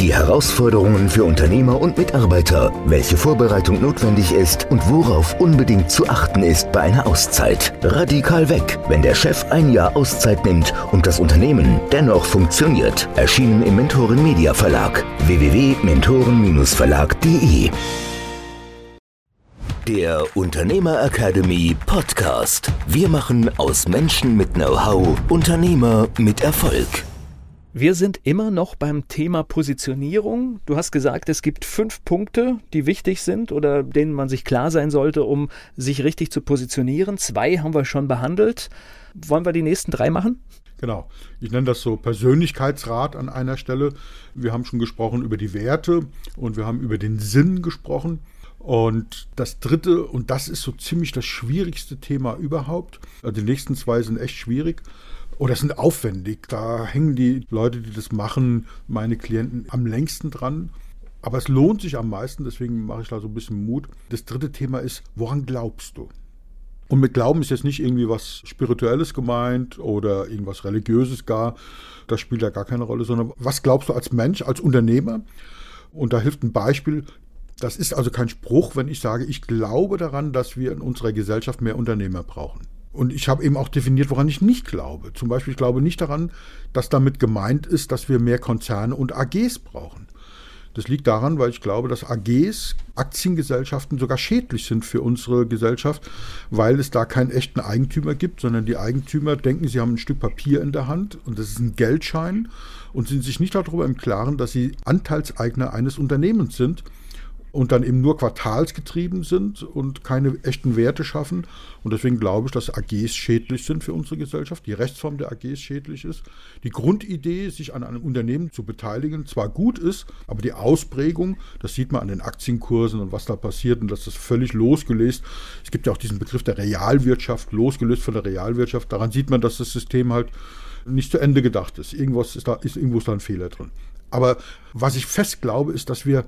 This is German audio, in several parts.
die Herausforderungen für Unternehmer und Mitarbeiter, welche Vorbereitung notwendig ist und worauf unbedingt zu achten ist bei einer Auszeit. Radikal weg, wenn der Chef ein Jahr Auszeit nimmt und das Unternehmen dennoch funktioniert. Erschienen im Mentoren Media Verlag www.mentoren-verlag.de der Unternehmer Academy Podcast. Wir machen aus Menschen mit Know-how Unternehmer mit Erfolg. Wir sind immer noch beim Thema Positionierung. Du hast gesagt, es gibt fünf Punkte, die wichtig sind oder denen man sich klar sein sollte, um sich richtig zu positionieren. Zwei haben wir schon behandelt. Wollen wir die nächsten drei machen? Genau. Ich nenne das so Persönlichkeitsrat an einer Stelle. Wir haben schon gesprochen über die Werte und wir haben über den Sinn gesprochen. Und das dritte, und das ist so ziemlich das schwierigste Thema überhaupt, also die nächsten zwei sind echt schwierig oder sind aufwendig. Da hängen die Leute, die das machen, meine Klienten am längsten dran. Aber es lohnt sich am meisten, deswegen mache ich da so ein bisschen Mut. Das dritte Thema ist, woran glaubst du? Und mit Glauben ist jetzt nicht irgendwie was Spirituelles gemeint oder irgendwas Religiöses gar. Das spielt ja gar keine Rolle, sondern was glaubst du als Mensch, als Unternehmer? Und da hilft ein Beispiel. Das ist also kein Spruch, wenn ich sage, ich glaube daran, dass wir in unserer Gesellschaft mehr Unternehmer brauchen. Und ich habe eben auch definiert, woran ich nicht glaube. Zum Beispiel, ich glaube nicht daran, dass damit gemeint ist, dass wir mehr Konzerne und AGs brauchen. Das liegt daran, weil ich glaube, dass AGs, Aktiengesellschaften, sogar schädlich sind für unsere Gesellschaft, weil es da keinen echten Eigentümer gibt, sondern die Eigentümer denken, sie haben ein Stück Papier in der Hand und das ist ein Geldschein und sind sich nicht darüber im Klaren, dass sie Anteilseigner eines Unternehmens sind und dann eben nur quartalsgetrieben sind und keine echten Werte schaffen. Und deswegen glaube ich, dass AGs schädlich sind für unsere Gesellschaft, die Rechtsform der AGs schädlich ist. Die Grundidee, sich an einem Unternehmen zu beteiligen, zwar gut ist, aber die Ausprägung, das sieht man an den Aktienkursen und was da passiert und das völlig losgelöst. Es gibt ja auch diesen Begriff der Realwirtschaft, losgelöst von der Realwirtschaft. Daran sieht man, dass das System halt nicht zu Ende gedacht ist. Irgendwas ist da, ist, irgendwo ist da ein Fehler drin. Aber was ich fest glaube, ist, dass wir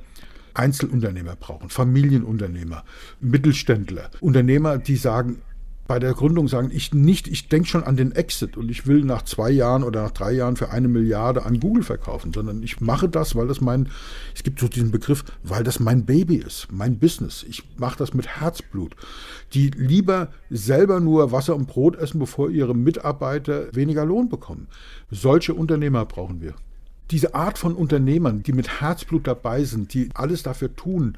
Einzelunternehmer brauchen, Familienunternehmer, Mittelständler, Unternehmer, die sagen, bei der Gründung sagen, ich nicht, ich denke schon an den Exit und ich will nach zwei Jahren oder nach drei Jahren für eine Milliarde an Google verkaufen, sondern ich mache das, weil das mein, es gibt so diesen Begriff, weil das mein Baby ist, mein Business. Ich mache das mit Herzblut. Die lieber selber nur Wasser und Brot essen, bevor ihre Mitarbeiter weniger Lohn bekommen. Solche Unternehmer brauchen wir diese Art von Unternehmern, die mit Herzblut dabei sind, die alles dafür tun,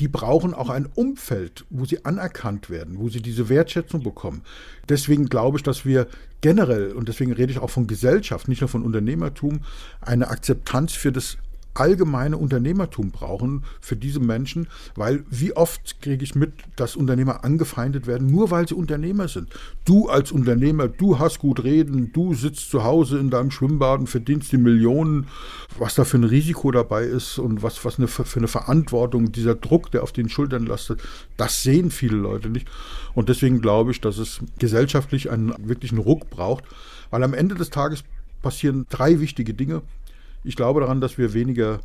die brauchen auch ein Umfeld, wo sie anerkannt werden, wo sie diese Wertschätzung bekommen. Deswegen glaube ich, dass wir generell, und deswegen rede ich auch von Gesellschaft, nicht nur von Unternehmertum, eine Akzeptanz für das allgemeine Unternehmertum brauchen für diese Menschen, weil wie oft kriege ich mit, dass Unternehmer angefeindet werden, nur weil sie Unternehmer sind. Du als Unternehmer, du hast gut reden, du sitzt zu Hause in deinem Schwimmbad und verdienst die Millionen, was da für ein Risiko dabei ist und was, was eine, für eine Verantwortung, dieser Druck, der auf den Schultern lastet, das sehen viele Leute nicht. Und deswegen glaube ich, dass es gesellschaftlich einen wirklichen Ruck braucht, weil am Ende des Tages passieren drei wichtige Dinge. Ich glaube daran, dass wir weniger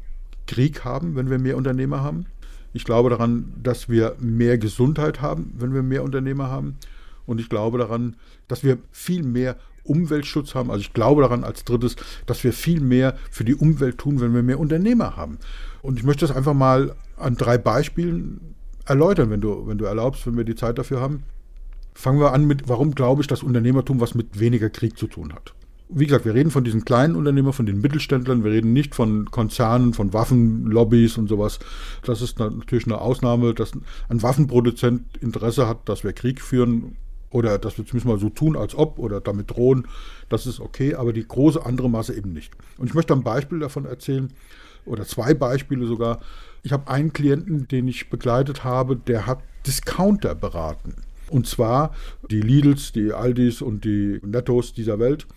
Krieg haben, wenn wir mehr Unternehmer haben. Ich glaube daran, dass wir mehr Gesundheit haben, wenn wir mehr Unternehmer haben. Und ich glaube daran, dass wir viel mehr Umweltschutz haben. Also ich glaube daran als drittes, dass wir viel mehr für die Umwelt tun, wenn wir mehr Unternehmer haben. Und ich möchte das einfach mal an drei Beispielen erläutern, wenn du, wenn du erlaubst, wenn wir die Zeit dafür haben. Fangen wir an mit, warum glaube ich, dass Unternehmertum was mit weniger Krieg zu tun hat wie gesagt, wir reden von diesen kleinen Unternehmern, von den Mittelständlern, wir reden nicht von Konzernen, von Waffenlobbys und sowas. Das ist natürlich eine Ausnahme, dass ein Waffenproduzent Interesse hat, dass wir Krieg führen oder dass wir zumindest mal so tun, als ob oder damit drohen. Das ist okay, aber die große andere Masse eben nicht. Und ich möchte ein Beispiel davon erzählen oder zwei Beispiele sogar. Ich habe einen Klienten, den ich begleitet habe, der hat Discounter beraten. Und zwar die Lidls, die Aldis und die Nettos dieser Welt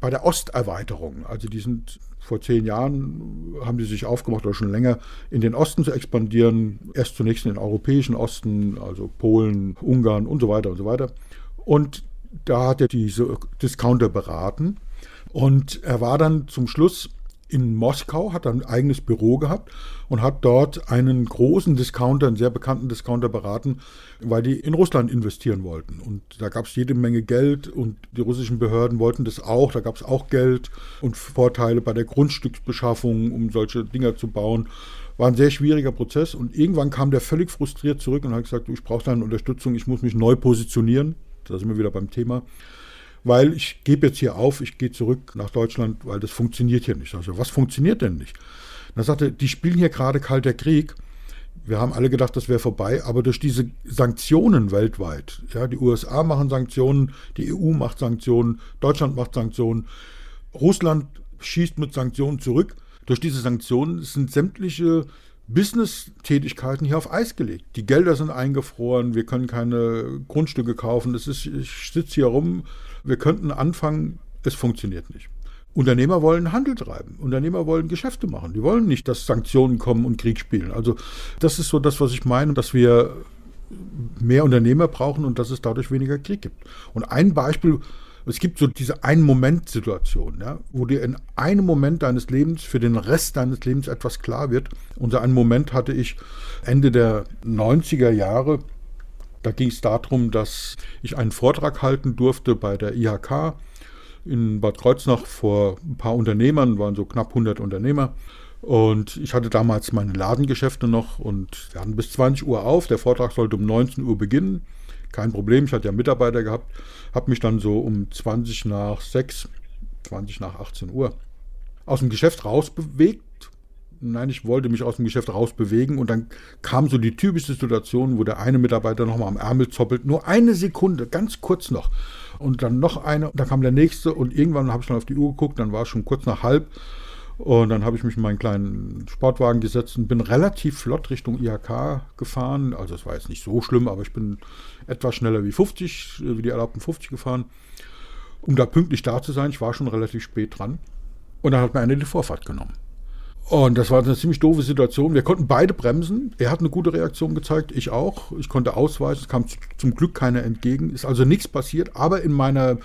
bei der Osterweiterung. Also die sind vor zehn Jahren, haben die sich aufgemacht oder schon länger, in den Osten zu expandieren. Erst zunächst in den europäischen Osten, also Polen, Ungarn und so weiter und so weiter. Und da hat er diese Discounter beraten. Und er war dann zum Schluss in Moskau, hat ein eigenes Büro gehabt und hat dort einen großen Discounter, einen sehr bekannten Discounter beraten, weil die in Russland investieren wollten. Und da gab es jede Menge Geld und die russischen Behörden wollten das auch. Da gab es auch Geld und Vorteile bei der Grundstücksbeschaffung, um solche Dinger zu bauen. War ein sehr schwieriger Prozess und irgendwann kam der völlig frustriert zurück und hat gesagt, ich brauche deine Unterstützung, ich muss mich neu positionieren. Da sind wir wieder beim Thema weil ich gebe jetzt hier auf, ich gehe zurück nach Deutschland, weil das funktioniert hier nicht. Also was funktioniert denn nicht? Dann sagte, die spielen hier gerade kalter Krieg. Wir haben alle gedacht, das wäre vorbei, aber durch diese Sanktionen weltweit, ja, die USA machen Sanktionen, die EU macht Sanktionen, Deutschland macht Sanktionen, Russland schießt mit Sanktionen zurück. Durch diese Sanktionen sind sämtliche Business-Tätigkeiten hier auf Eis gelegt. Die Gelder sind eingefroren, wir können keine Grundstücke kaufen. Das ist, ich sitze hier rum, wir könnten anfangen, es funktioniert nicht. Unternehmer wollen Handel treiben. Unternehmer wollen Geschäfte machen. Die wollen nicht, dass Sanktionen kommen und Krieg spielen. Also das ist so das, was ich meine, dass wir mehr Unternehmer brauchen und dass es dadurch weniger Krieg gibt. Und ein Beispiel, es gibt so diese Ein-Moment-Situation, ja, wo dir in einem Moment deines Lebens für den Rest deines Lebens etwas klar wird. Und so einen Moment hatte ich Ende der 90er Jahre da ging es darum, dass ich einen Vortrag halten durfte bei der IHK in Bad Kreuznach vor ein paar Unternehmern, waren so knapp 100 Unternehmer. Und ich hatte damals meine Ladengeschäfte noch und wir hatten bis 20 Uhr auf. Der Vortrag sollte um 19 Uhr beginnen. Kein Problem, ich hatte ja Mitarbeiter gehabt. Habe mich dann so um 20 nach 6, 20 nach 18 Uhr aus dem Geschäft rausbewegt Nein, ich wollte mich aus dem Geschäft rausbewegen und dann kam so die typische Situation, wo der eine Mitarbeiter nochmal am Ärmel zoppelt. Nur eine Sekunde, ganz kurz noch. Und dann noch eine, dann kam der nächste und irgendwann habe ich dann auf die Uhr geguckt, dann war es schon kurz nach halb. Und dann habe ich mich in meinen kleinen Sportwagen gesetzt und bin relativ flott Richtung IHK gefahren. Also es war jetzt nicht so schlimm, aber ich bin etwas schneller wie 50, wie die erlaubten 50 gefahren, um da pünktlich da zu sein. Ich war schon relativ spät dran. Und dann hat mir einer die Vorfahrt genommen. Und das war eine ziemlich doofe Situation. Wir konnten beide bremsen. Er hat eine gute Reaktion gezeigt, ich auch. Ich konnte ausweichen, es kam zum Glück keiner entgegen. Ist also nichts passiert, aber in meiner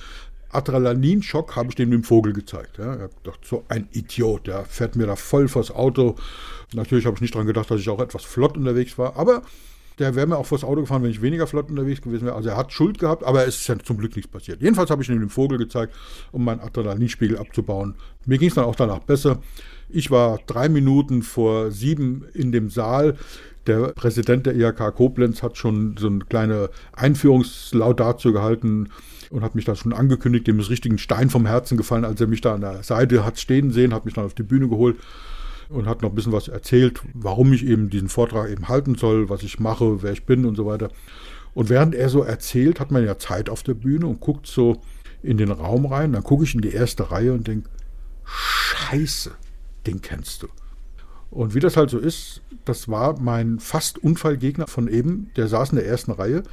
Adrenalinschock habe ich dem den Vogel gezeigt. Ja. Er hat gedacht, so ein Idiot, der fährt mir da voll vors Auto. Natürlich habe ich nicht daran gedacht, dass ich auch etwas flott unterwegs war, aber der wäre mir auch vors Auto gefahren, wenn ich weniger flott unterwegs gewesen wäre. Also er hat Schuld gehabt, aber es ist ja zum Glück nichts passiert. Jedenfalls habe ich ihm den Vogel gezeigt, um meinen Adrenalinspiegel abzubauen. Mir ging es dann auch danach besser. Ich war drei Minuten vor sieben in dem Saal. Der Präsident der IHK Koblenz hat schon so eine kleine Einführungslaudatio gehalten und hat mich da schon angekündigt. Dem ist richtig ein Stein vom Herzen gefallen, als er mich da an der Seite hat stehen sehen, hat mich dann auf die Bühne geholt und hat noch ein bisschen was erzählt, warum ich eben diesen Vortrag eben halten soll, was ich mache, wer ich bin und so weiter. Und während er so erzählt, hat man ja Zeit auf der Bühne und guckt so in den Raum rein. Dann gucke ich in die erste Reihe und denke, Scheiße, den kennst du. Und wie das halt so ist, das war mein fast Unfallgegner von eben, der saß in der ersten Reihe.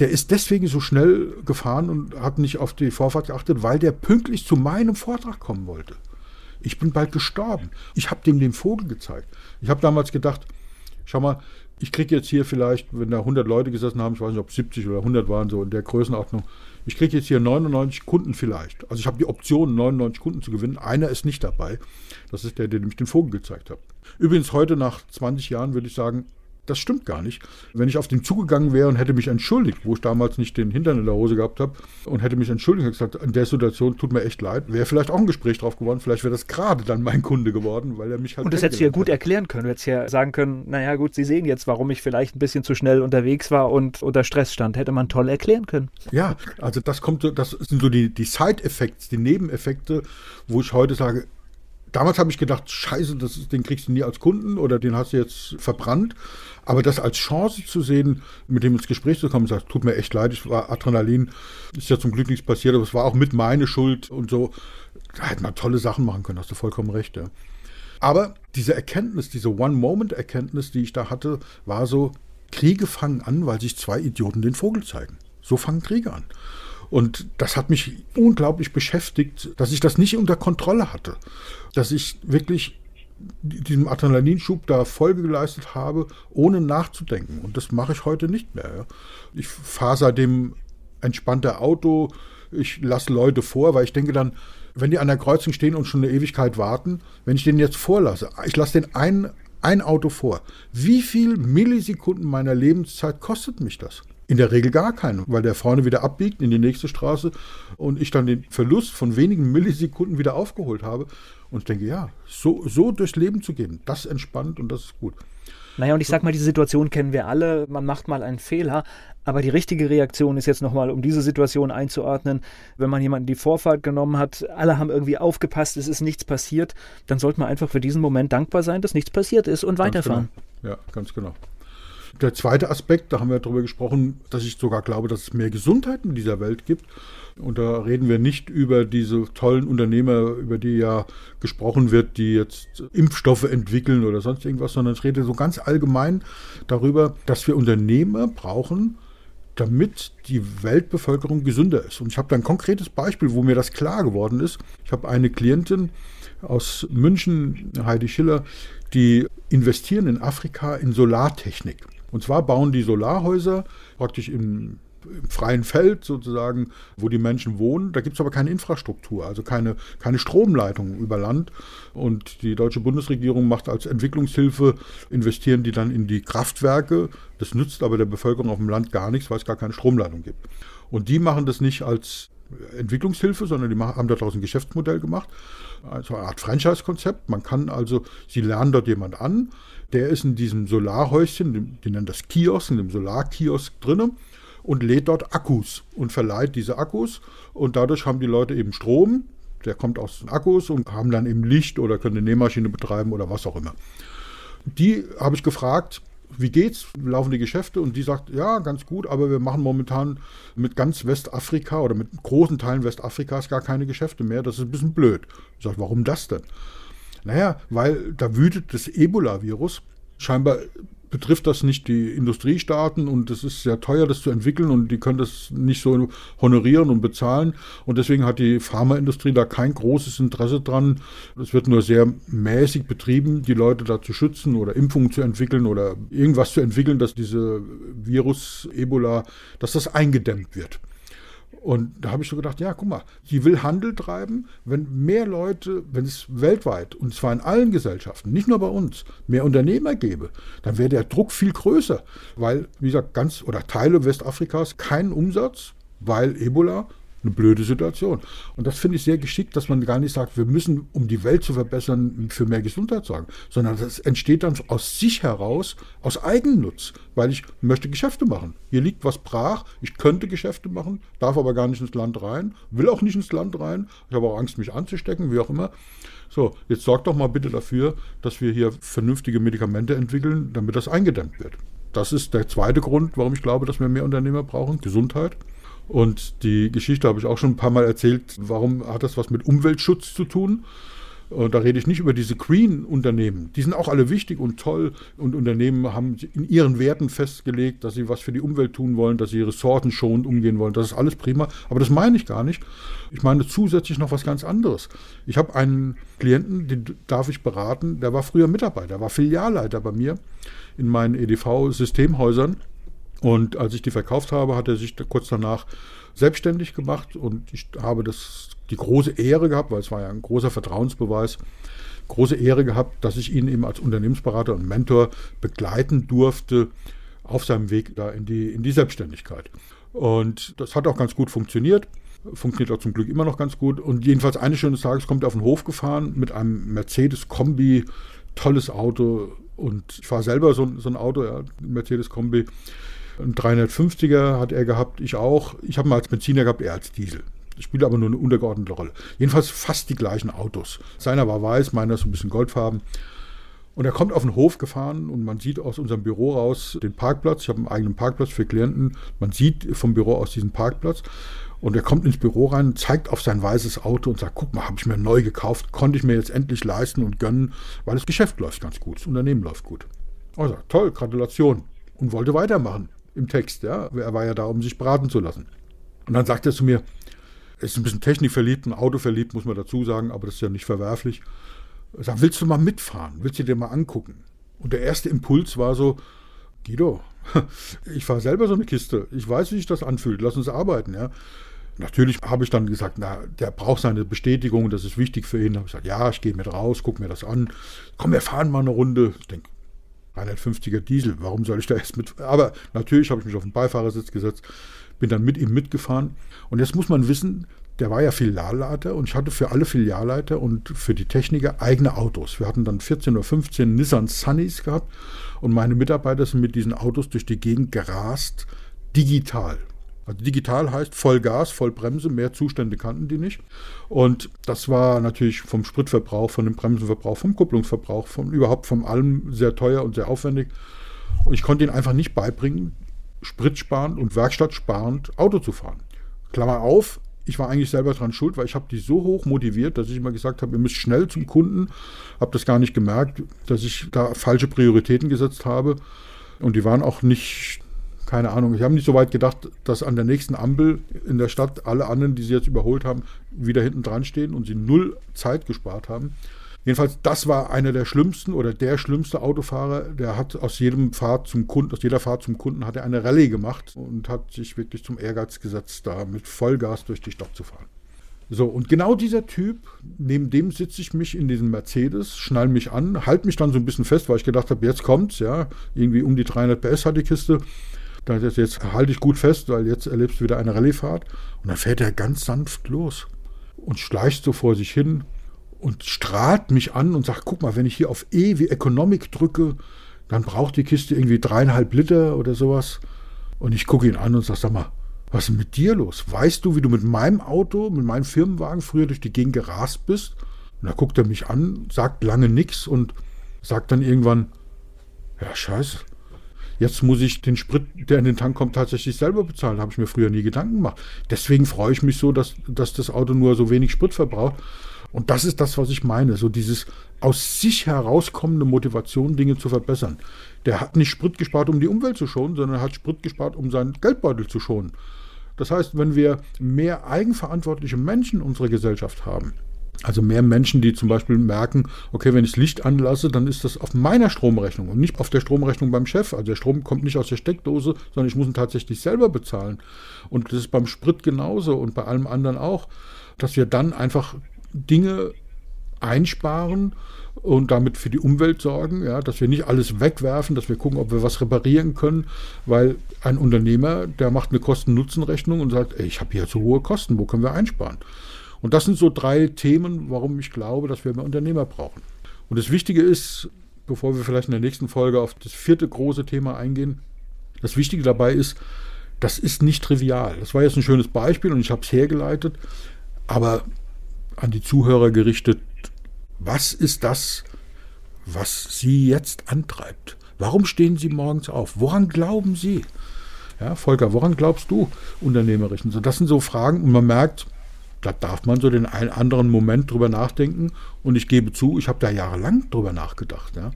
Der ist deswegen so schnell gefahren und hat nicht auf die Vorfahrt geachtet, weil der pünktlich zu meinem Vortrag kommen wollte. Ich bin bald gestorben. Ich habe dem den Vogel gezeigt. Ich habe damals gedacht, schau mal, ich kriege jetzt hier vielleicht, wenn da 100 Leute gesessen haben, ich weiß nicht, ob 70 oder 100 waren, so in der Größenordnung, ich kriege jetzt hier 99 Kunden vielleicht. Also ich habe die Option, 99 Kunden zu gewinnen. Einer ist nicht dabei. Das ist der, der nämlich den Vogel gezeigt hat. Übrigens heute nach 20 Jahren würde ich sagen, das stimmt gar nicht. Wenn ich auf den zugegangen wäre und hätte mich entschuldigt, wo ich damals nicht den Hintern in der Hose gehabt habe, und hätte mich entschuldigt und gesagt, in der Situation tut mir echt leid, wäre vielleicht auch ein Gespräch drauf geworden. Vielleicht wäre das gerade dann mein Kunde geworden, weil er mich halt. Und das hättest du ja gut erklären können. Du hättest ja sagen können, naja, gut, Sie sehen jetzt, warum ich vielleicht ein bisschen zu schnell unterwegs war und unter Stress stand. Hätte man toll erklären können. Ja, also das kommt, das sind so die, die Side-Effects, die Nebeneffekte, wo ich heute sage, Damals habe ich gedacht, scheiße, das ist, den kriegst du nie als Kunden oder den hast du jetzt verbrannt. Aber das als Chance zu sehen, mit dem ins Gespräch zu kommen, sagt, tut mir echt leid, ich war Adrenalin, ist ja zum Glück nichts passiert, aber es war auch mit meine Schuld und so. Da hätte man tolle Sachen machen können, hast du vollkommen recht, ja. Aber diese Erkenntnis, diese One-Moment-Erkenntnis, die ich da hatte, war so, Kriege fangen an, weil sich zwei Idioten den Vogel zeigen. So fangen Kriege an. Und das hat mich unglaublich beschäftigt, dass ich das nicht unter Kontrolle hatte. Dass ich wirklich diesem Adrenalinschub da Folge geleistet habe, ohne nachzudenken. Und das mache ich heute nicht mehr. Ich fahre seitdem entspannter Auto, ich lasse Leute vor, weil ich denke dann, wenn die an der Kreuzung stehen und schon eine Ewigkeit warten, wenn ich den jetzt vorlasse, ich lasse den ein, ein Auto vor, wie viel Millisekunden meiner Lebenszeit kostet mich das? In der Regel gar keinen, weil der vorne wieder abbiegt in die nächste Straße und ich dann den Verlust von wenigen Millisekunden wieder aufgeholt habe. Und ich denke, ja, so, so durchs Leben zu gehen, das entspannt und das ist gut. Naja, und ich sag mal, diese Situation kennen wir alle. Man macht mal einen Fehler. Aber die richtige Reaktion ist jetzt nochmal, um diese Situation einzuordnen, wenn man jemanden die Vorfahrt genommen hat, alle haben irgendwie aufgepasst, es ist nichts passiert, dann sollte man einfach für diesen Moment dankbar sein, dass nichts passiert ist und weiterfahren. Genau. Ja, ganz genau. Der zweite Aspekt, da haben wir darüber gesprochen, dass ich sogar glaube, dass es mehr Gesundheit in dieser Welt gibt. Und da reden wir nicht über diese tollen Unternehmer, über die ja gesprochen wird, die jetzt Impfstoffe entwickeln oder sonst irgendwas, sondern es redet so ganz allgemein darüber, dass wir Unternehmer brauchen, damit die Weltbevölkerung gesünder ist. Und ich habe da ein konkretes Beispiel, wo mir das klar geworden ist. Ich habe eine Klientin aus München, Heidi Schiller, die investieren in Afrika in Solartechnik. Und zwar bauen die Solarhäuser praktisch im, im freien Feld sozusagen, wo die Menschen wohnen. Da gibt es aber keine Infrastruktur, also keine, keine Stromleitung über Land. Und die deutsche Bundesregierung macht als Entwicklungshilfe, investieren die dann in die Kraftwerke. Das nützt aber der Bevölkerung auf dem Land gar nichts, weil es gar keine Stromleitung gibt. Und die machen das nicht als Entwicklungshilfe, sondern die haben daraus ein Geschäftsmodell gemacht, also eine Art Franchise-Konzept. Man kann also, sie lernen dort jemand an, der ist in diesem Solarhäuschen, die nennen das Kiosk, in dem Solarkiosk drinnen und lädt dort Akkus und verleiht diese Akkus und dadurch haben die Leute eben Strom, der kommt aus den Akkus und haben dann eben Licht oder können eine Nähmaschine betreiben oder was auch immer. Die habe ich gefragt, wie geht's? Laufen die Geschäfte? Und die sagt, ja, ganz gut, aber wir machen momentan mit ganz Westafrika oder mit großen Teilen Westafrikas gar keine Geschäfte mehr. Das ist ein bisschen blöd. Ich sage, warum das denn? Naja, weil da wütet das Ebola-Virus. Scheinbar betrifft das nicht die Industriestaaten und es ist sehr teuer, das zu entwickeln und die können das nicht so honorieren und bezahlen. Und deswegen hat die Pharmaindustrie da kein großes Interesse dran. Es wird nur sehr mäßig betrieben, die Leute da zu schützen oder Impfungen zu entwickeln oder irgendwas zu entwickeln, dass diese Virus, Ebola, dass das eingedämmt wird. Und da habe ich so gedacht, ja, guck mal, sie will Handel treiben, wenn mehr Leute, wenn es weltweit, und zwar in allen Gesellschaften, nicht nur bei uns, mehr Unternehmer gäbe, dann wäre der Druck viel größer, weil, wie gesagt, ganz oder Teile Westafrikas keinen Umsatz, weil Ebola eine blöde Situation. Und das finde ich sehr geschickt, dass man gar nicht sagt, wir müssen, um die Welt zu verbessern, für mehr Gesundheit sorgen, sondern das entsteht dann aus sich heraus, aus Eigennutz, weil ich möchte Geschäfte machen. Hier liegt was brach, ich könnte Geschäfte machen, darf aber gar nicht ins Land rein, will auch nicht ins Land rein, ich habe auch Angst, mich anzustecken, wie auch immer. So, jetzt sorgt doch mal bitte dafür, dass wir hier vernünftige Medikamente entwickeln, damit das eingedämmt wird. Das ist der zweite Grund, warum ich glaube, dass wir mehr Unternehmer brauchen, Gesundheit. Und die Geschichte habe ich auch schon ein paar Mal erzählt. Warum hat das was mit Umweltschutz zu tun? Und da rede ich nicht über diese Green-Unternehmen. Die sind auch alle wichtig und toll. Und Unternehmen haben in ihren Werten festgelegt, dass sie was für die Umwelt tun wollen, dass sie ressourcenschonend umgehen wollen. Das ist alles prima. Aber das meine ich gar nicht. Ich meine zusätzlich noch was ganz anderes. Ich habe einen Klienten, den darf ich beraten, der war früher Mitarbeiter, war Filialleiter bei mir in meinen EDV-Systemhäusern. Und als ich die verkauft habe, hat er sich kurz danach selbstständig gemacht und ich habe das, die große Ehre gehabt, weil es war ja ein großer Vertrauensbeweis, große Ehre gehabt, dass ich ihn eben als Unternehmensberater und Mentor begleiten durfte auf seinem Weg da in die, in die Selbstständigkeit. Und das hat auch ganz gut funktioniert. Funktioniert auch zum Glück immer noch ganz gut. Und jedenfalls eines schönen Tages kommt er auf den Hof gefahren mit einem Mercedes-Kombi, tolles Auto. Und ich fahre selber so, so ein Auto, ja, Mercedes-Kombi. Ein 350er hat er gehabt, ich auch. Ich habe ihn als Benziner gehabt, er als Diesel. Das spielt aber nur eine untergeordnete Rolle. Jedenfalls fast die gleichen Autos. Seiner war weiß, meiner so ein bisschen goldfarben. Und er kommt auf den Hof gefahren und man sieht aus unserem Büro raus den Parkplatz. Ich habe einen eigenen Parkplatz für Klienten. Man sieht vom Büro aus diesen Parkplatz. Und er kommt ins Büro rein, zeigt auf sein weißes Auto und sagt, guck mal, habe ich mir neu gekauft, konnte ich mir jetzt endlich leisten und gönnen, weil das Geschäft läuft ganz gut, das Unternehmen läuft gut. Also, toll, Gratulation. Und wollte weitermachen im Text. Ja? Er war ja da, um sich beraten zu lassen. Und dann sagt er zu mir, er ist ein bisschen technikverliebt, ein Auto verliebt, muss man dazu sagen, aber das ist ja nicht verwerflich. Er sagt, willst du mal mitfahren? Willst du dir mal angucken? Und der erste Impuls war so, Guido, ich fahre selber so eine Kiste. Ich weiß, wie sich das anfühlt. Lass uns arbeiten, ja. Natürlich habe ich dann gesagt, na, der braucht seine Bestätigung, das ist wichtig für ihn. Da habe ich gesagt, ja, ich gehe mit raus, gucke mir das an. Komm, wir fahren mal eine Runde. Ich denke, 350er Diesel, warum soll ich da erst mit? Aber natürlich habe ich mich auf den Beifahrersitz gesetzt, bin dann mit ihm mitgefahren. Und jetzt muss man wissen, der war ja Filialleiter und ich hatte für alle Filialleiter und für die Techniker eigene Autos. Wir hatten dann 14 oder 15 Nissan Sunnys gehabt und meine Mitarbeiter sind mit diesen Autos durch die Gegend gerast, digital. Also digital heißt Vollgas, Vollbremse, mehr Zustände kannten die nicht. Und das war natürlich vom Spritverbrauch, von dem Bremsenverbrauch, vom Kupplungsverbrauch, vom überhaupt von allem sehr teuer und sehr aufwendig. Und ich konnte ihnen einfach nicht beibringen, spritsparend und werkstattsparend Auto zu fahren. Klammer auf, ich war eigentlich selber dran schuld, weil ich habe die so hoch motiviert, dass ich immer gesagt habe, ihr müsst schnell zum Kunden. Habe das gar nicht gemerkt, dass ich da falsche Prioritäten gesetzt habe. Und die waren auch nicht keine Ahnung, ich habe nicht so weit gedacht, dass an der nächsten Ampel in der Stadt alle anderen, die sie jetzt überholt haben, wieder hinten dran stehen und sie null Zeit gespart haben. Jedenfalls, das war einer der schlimmsten oder der schlimmste Autofahrer. Der hat aus jedem Fahrt zum Kunden, aus jeder Fahrt zum Kunden hat er eine Rallye gemacht und hat sich wirklich zum Ehrgeiz gesetzt, da mit Vollgas durch die Stadt zu fahren. So, und genau dieser Typ, neben dem sitze ich mich in diesem Mercedes, schnall mich an, halte mich dann so ein bisschen fest, weil ich gedacht habe, jetzt kommt's, ja, irgendwie um die 300 PS hat die Kiste. Da jetzt, jetzt halte ich gut fest, weil jetzt erlebst du wieder eine Rallyefahrt. Und dann fährt er ganz sanft los und schleicht so vor sich hin und strahlt mich an und sagt, guck mal, wenn ich hier auf E wie Economic drücke, dann braucht die Kiste irgendwie dreieinhalb Liter oder sowas. Und ich gucke ihn an und sage, sag mal, was ist denn mit dir los? Weißt du, wie du mit meinem Auto, mit meinem Firmenwagen früher durch die Gegend gerast bist? Und da guckt er mich an, sagt lange nichts und sagt dann irgendwann, ja, scheiße, Jetzt muss ich den Sprit, der in den Tank kommt, tatsächlich selber bezahlen. Habe ich mir früher nie Gedanken gemacht. Deswegen freue ich mich so, dass, dass das Auto nur so wenig Sprit verbraucht. Und das ist das, was ich meine. So dieses aus sich herauskommende Motivation, Dinge zu verbessern. Der hat nicht Sprit gespart, um die Umwelt zu schonen, sondern hat Sprit gespart, um seinen Geldbeutel zu schonen. Das heißt, wenn wir mehr eigenverantwortliche Menschen in unserer Gesellschaft haben, also mehr Menschen, die zum Beispiel merken, okay, wenn ich das Licht anlasse, dann ist das auf meiner Stromrechnung und nicht auf der Stromrechnung beim Chef. Also der Strom kommt nicht aus der Steckdose, sondern ich muss ihn tatsächlich selber bezahlen. Und das ist beim Sprit genauso und bei allem anderen auch, dass wir dann einfach Dinge einsparen und damit für die Umwelt sorgen, ja, dass wir nicht alles wegwerfen, dass wir gucken, ob wir was reparieren können, weil ein Unternehmer, der macht eine Kosten-Nutzen-Rechnung und sagt, ey, ich habe hier zu hohe Kosten, wo können wir einsparen? Und das sind so drei Themen, warum ich glaube, dass wir mehr Unternehmer brauchen. Und das Wichtige ist, bevor wir vielleicht in der nächsten Folge auf das vierte große Thema eingehen, das Wichtige dabei ist, das ist nicht trivial. Das war jetzt ein schönes Beispiel und ich habe es hergeleitet, aber an die Zuhörer gerichtet, was ist das, was Sie jetzt antreibt? Warum stehen Sie morgens auf? Woran glauben Sie? Ja, Volker, woran glaubst du unternehmerisch? So, das sind so Fragen und man merkt, da darf man so den einen anderen Moment drüber nachdenken. Und ich gebe zu, ich habe da jahrelang drüber nachgedacht. Ja.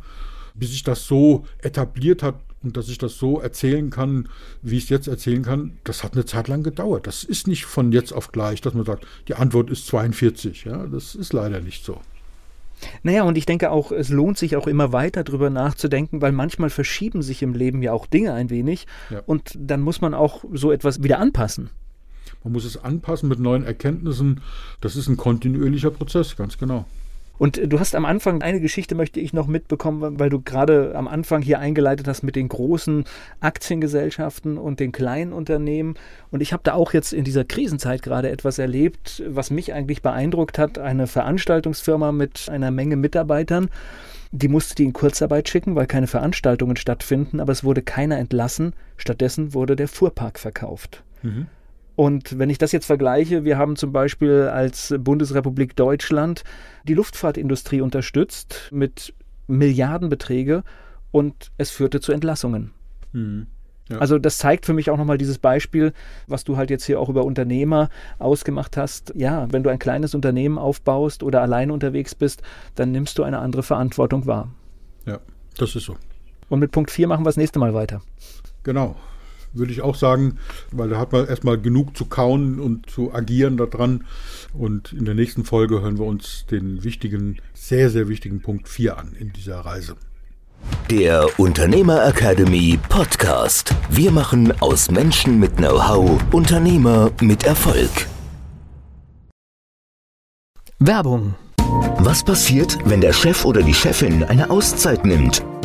Bis sich das so etabliert hat und dass ich das so erzählen kann, wie ich es jetzt erzählen kann, das hat eine Zeit lang gedauert. Das ist nicht von jetzt auf gleich, dass man sagt, die Antwort ist 42. Ja. Das ist leider nicht so. Naja, und ich denke auch, es lohnt sich auch immer weiter drüber nachzudenken, weil manchmal verschieben sich im Leben ja auch Dinge ein wenig ja. und dann muss man auch so etwas wieder anpassen. Man muss es anpassen mit neuen Erkenntnissen. Das ist ein kontinuierlicher Prozess, ganz genau. Und du hast am Anfang eine Geschichte, möchte ich noch mitbekommen, weil du gerade am Anfang hier eingeleitet hast mit den großen Aktiengesellschaften und den kleinen Unternehmen. Und ich habe da auch jetzt in dieser Krisenzeit gerade etwas erlebt, was mich eigentlich beeindruckt hat. Eine Veranstaltungsfirma mit einer Menge Mitarbeitern. Die musste die in Kurzarbeit schicken, weil keine Veranstaltungen stattfinden, aber es wurde keiner entlassen. Stattdessen wurde der Fuhrpark verkauft. Mhm. Und wenn ich das jetzt vergleiche, wir haben zum Beispiel als Bundesrepublik Deutschland die Luftfahrtindustrie unterstützt mit Milliardenbeträge und es führte zu Entlassungen. Mhm. Ja. Also das zeigt für mich auch nochmal dieses Beispiel, was du halt jetzt hier auch über Unternehmer ausgemacht hast. Ja, wenn du ein kleines Unternehmen aufbaust oder alleine unterwegs bist, dann nimmst du eine andere Verantwortung wahr. Ja, das ist so. Und mit Punkt 4 machen wir das nächste Mal weiter. Genau würde ich auch sagen, weil da hat man erstmal genug zu kauen und zu agieren daran. Und in der nächsten Folge hören wir uns den wichtigen, sehr, sehr wichtigen Punkt 4 an in dieser Reise. Der Unternehmer Academy Podcast. Wir machen aus Menschen mit Know-how Unternehmer mit Erfolg. Werbung. Was passiert, wenn der Chef oder die Chefin eine Auszeit nimmt